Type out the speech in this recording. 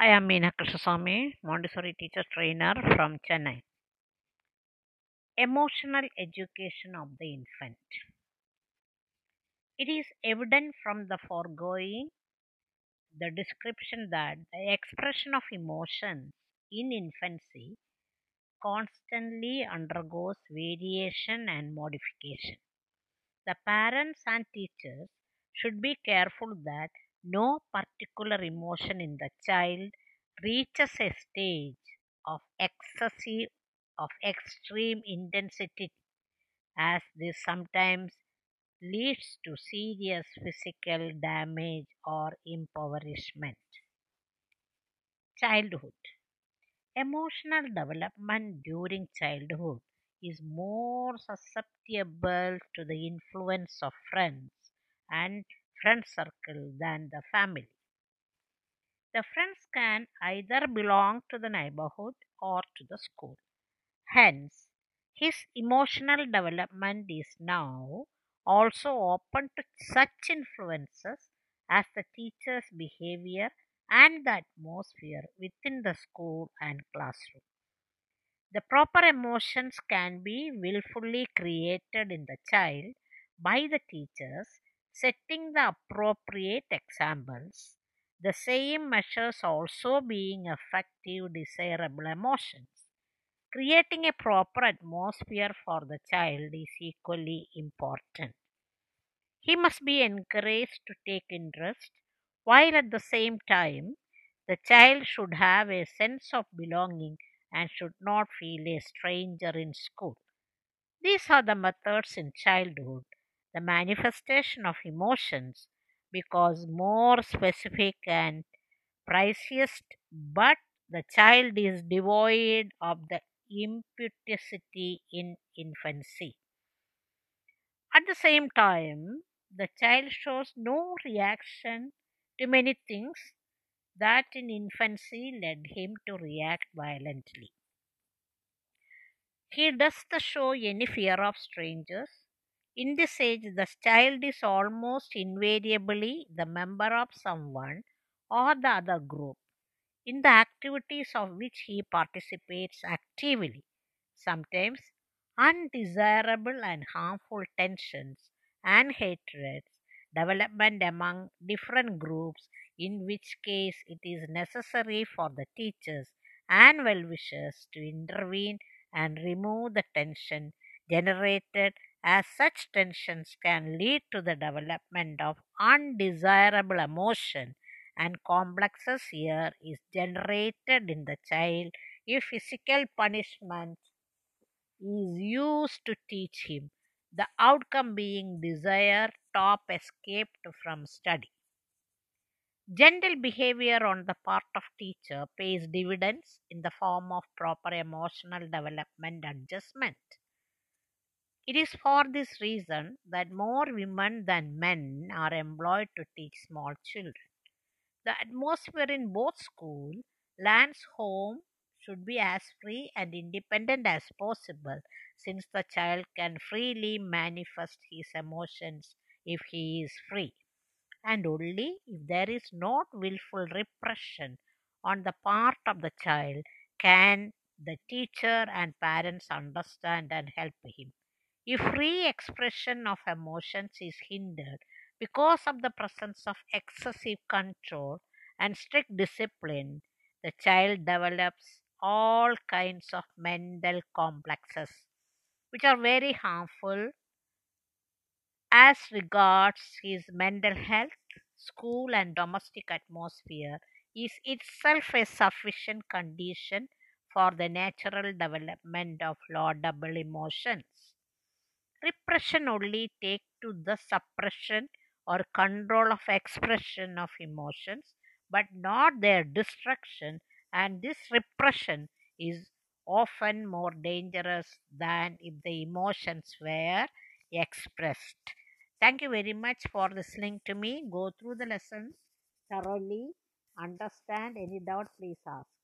I am Meena Krishnaswamy, Montessori teacher trainer from Chennai. Emotional education of the infant. It is evident from the foregoing the description that the expression of emotions in infancy constantly undergoes variation and modification. The parents and teachers should be careful that no particular emotion in the child reaches a stage of excessive of extreme intensity as this sometimes leads to serious physical damage or impoverishment. Childhood Emotional development during childhood is more susceptible to the influence of friends and friend circle than the family. The friends can either belong to the neighborhood or to the school. Hence, his emotional development is now also open to such influences as the teacher's behavior and the atmosphere within the school and classroom. The proper emotions can be willfully created in the child by the teachers setting the appropriate examples, the same measures also being effective desirable emotions. Creating a proper atmosphere for the child is equally important. He must be encouraged to take interest, while at the same time, the child should have a sense of belonging and should not feel a stranger in school. These are the methods in childhood, the manifestation of emotions, because more specific and priciest, but the child is devoid of the impetuosity in infancy. At the same time, the child shows no reaction to many things that in infancy led him to react violently. He doesn't show any fear of strangers. In this age, the child is almost invariably the member of someone or the other group in the activities of which he participates actively. Sometimes undesirable and harmful tensions and hatreds development among different groups, in which case it is necessary for the teachers and well wishers to intervene and remove the tension generated as such tensions can lead to the development of undesirable emotion and complexes here is generated in the child if physical punishment is used to teach him, the outcome being desire top escaped from study. Gentle behavior on the part of teacher pays dividends in the form of proper emotional development adjustment. It is for this reason that more women than men are employed to teach small children. The atmosphere in both school, lands, home should be as free and independent as possible since the child can freely manifest his emotions if he is free. And only if there is not willful repression on the part of the child can the teacher and parents understand and help him. If free expression of emotions is hindered because of the presence of excessive control and strict discipline, the child develops all kinds of mental complexes which are very harmful as regards his mental health, school, and domestic atmosphere is itself a sufficient condition for the natural development of laudable emotions. Repression only take to the suppression or control of expression of emotions, but not their destruction, and this repression is often more dangerous than if the emotions were expressed. Thank you very much for listening to me. Go through the lessons thoroughly. Understand any doubt, please ask.